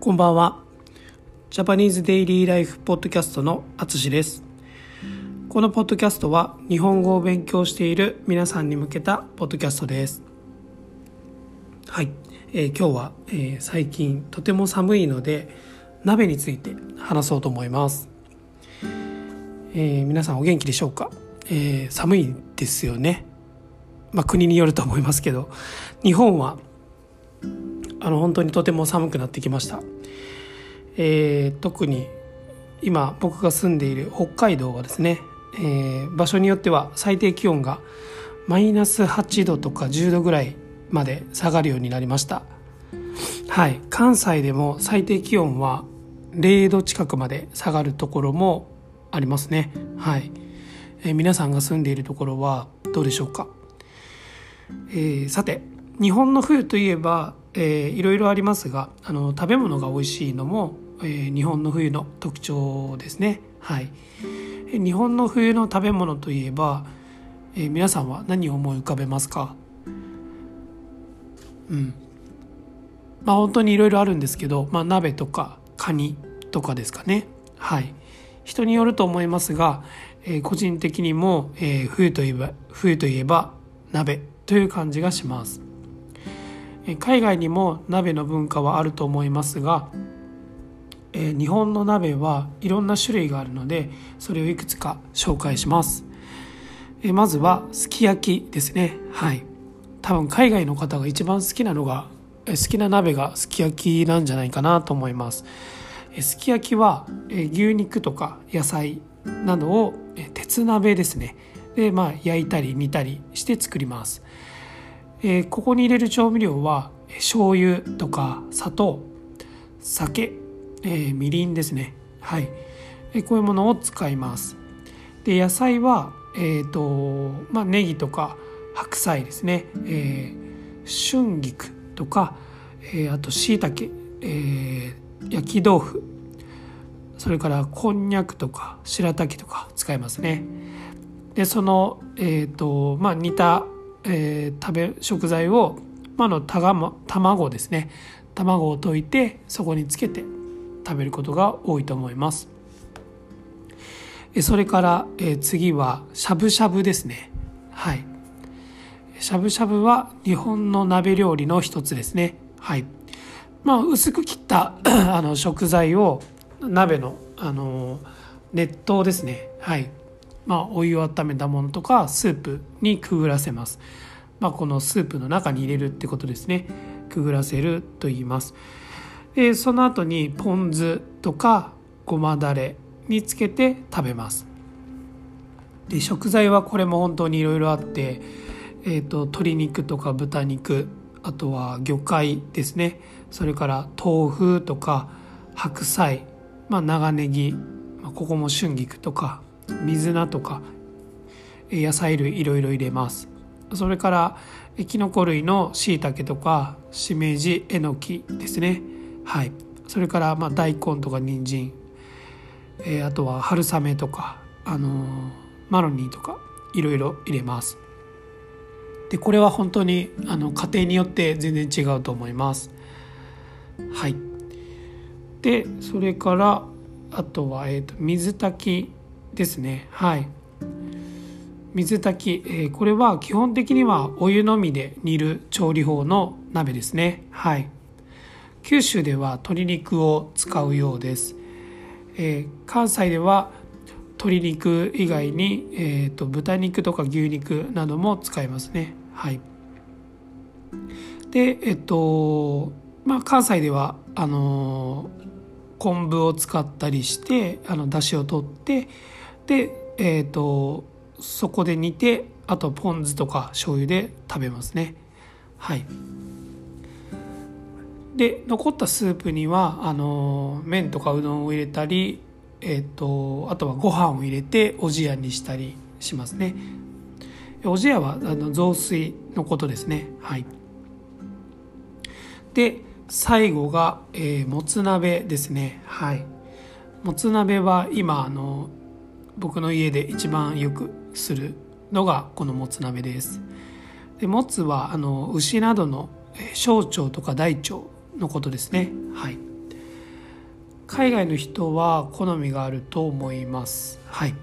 こんばんは。ジャパニーズデイリーライフポッドキャストのあつしです。このポッドキャストは日本語を勉強している皆さんに向けたポッドキャストです。はい。えー今日は、えー最近とても寒いので鍋について話そうと思います。えー皆さんお元気でしょうか、えー寒いですよね。まあ国によると思いますけど、日本はあの本当にとても寒くなってきました、えー特に今僕が住んでいる北海道はですね、えー場所によっては最低気温がマイナス8度とか10度ぐらいまで下がるようになりました。はい。関西でも最低気温は0度近くまで下がるところもありますね。はい、えー皆さんが住んでいるところはどうでしょうか。えーさて日本の冬といえば、えーいろいろありますがあの食べ物が美味しいのも、えー日本の冬の特徴ですね。はい。えー日本の冬の食べ物といえば、えー皆さんは何を思い浮かべますか？うん。まあ本当にいろいろあるんですけど、まあ、鍋とかカニとかですかね。はい。人によると思いますが、えー個人的にも、えー冬といえば冬といえば鍋という感じがします。海外にも鍋の文化はあると思いますが、日本の鍋はいろんな種類があるのでそれをいくつか紹介します、まずはすき焼きですね。はい。多分海外の方が一番好きなのが好きな鍋がすき焼きなんじゃないかなと思います。すき焼きは牛肉とか野菜などを鉄鍋ですね。でまあ焼いたり煮たりして作ります。えーここに入れる調味料はえー醤油とか砂糖酒、えーみりんですね。はい、えーこういうものを使います。で野菜はえっ、とまあネギとか白菜ですね、えー春菊とか、えーあと椎茸、えー焼き豆腐。それからこんにゃくとか白滝とか使いますね。でその、えーとまあ、煮た、えー食べ食材を、まあ、のたが卵ですね。卵を溶いてそこにつけて食べることが多いと思います。それから、えー次はしゃぶしゃぶですね。はい。しゃぶしゃぶは日本の鍋料理の一つですね。はい。まあ薄く切った あの食材を鍋のあの熱湯ですね。はい。まあお湯を温めたものとかスープにくぐらせます。まあこのスープの中に入れるってことですね。くぐらせると言います。でその後にポン酢とかごまだれにつけて食べます。で食材はこれも本当にいろいろあって、えー、と鶏肉とか豚肉あとは魚介ですね。それから豆腐とか白菜、まあ、長ネギ、まあ、ここも春菊とか水菜とか野菜類いろいろ入れます。それからえーキノコ類のしいたけとかしめじえのきですね。はい。それからまあ大根とか人参。えーあとは春雨とか、あのーマロニーとかいろいろ入れます。でこれは本当にあの家庭によって全然違うと思います。はい。でそれからあとは、えー、と水炊きですね。はい。水炊き、えーこれは基本的にはお湯のみで煮る調理法の鍋ですね。はい。九州では鶏肉を使うようです。えー関西では鶏肉以外に、えー、と豚肉とか牛肉なども使いますね。はい。でえっとまあ関西ではあのー昆布を使ったりしてあの出汁を取ってでえっとそこで煮てあとポン酢とか醤油で食べますね。はい。で残ったスープにはあの麺とかうどんを入れたり、えー、とあとはご飯を入れておじやにしたりしますね。おじやはあの雑炊のことですね。はい。で最後が、えーもつ鍋ですね。はい。もつ鍋は今あの僕の家で一番よくするのがこのもつ鍋です。でもつはあの牛などの小腸とか大腸のことですね。はい。海外の人は好みがあると思います。はい。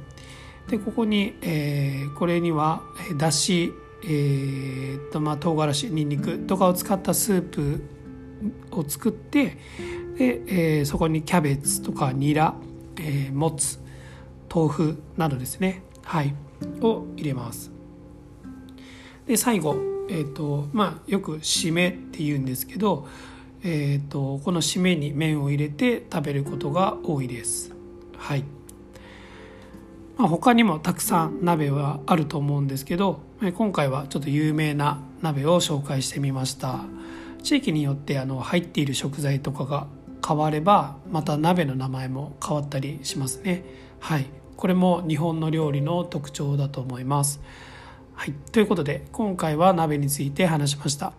でここに、えー、これにはだしえーとまあ、唐辛子にんにくとかを使ったスープを作ってで、えー、そこにキャベツとかニラ、えー、もつ豆腐などですね。はい。を入れます。で最後、えーとまあ、よく締めって言うんですけど、えーと、この締めに麺を入れて食べることが多いです。はい。まあ、他にもたくさん鍋はあると思うんですけど今回はちょっと有名な鍋を紹介してみました。地域によってあの入っている食材とかが変わればまた鍋の名前も変わったりしますね。はい。これも日本の料理の特徴だと思います。はい。ということで今回は鍋について話しました。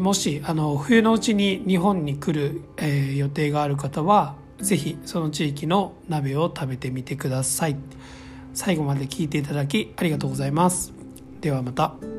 もしあの冬のうちに日本に来る、えー、予定がある方はぜひその地域の鍋を食べてみてください。最後まで聞いていただきありがとうございます。ではまた。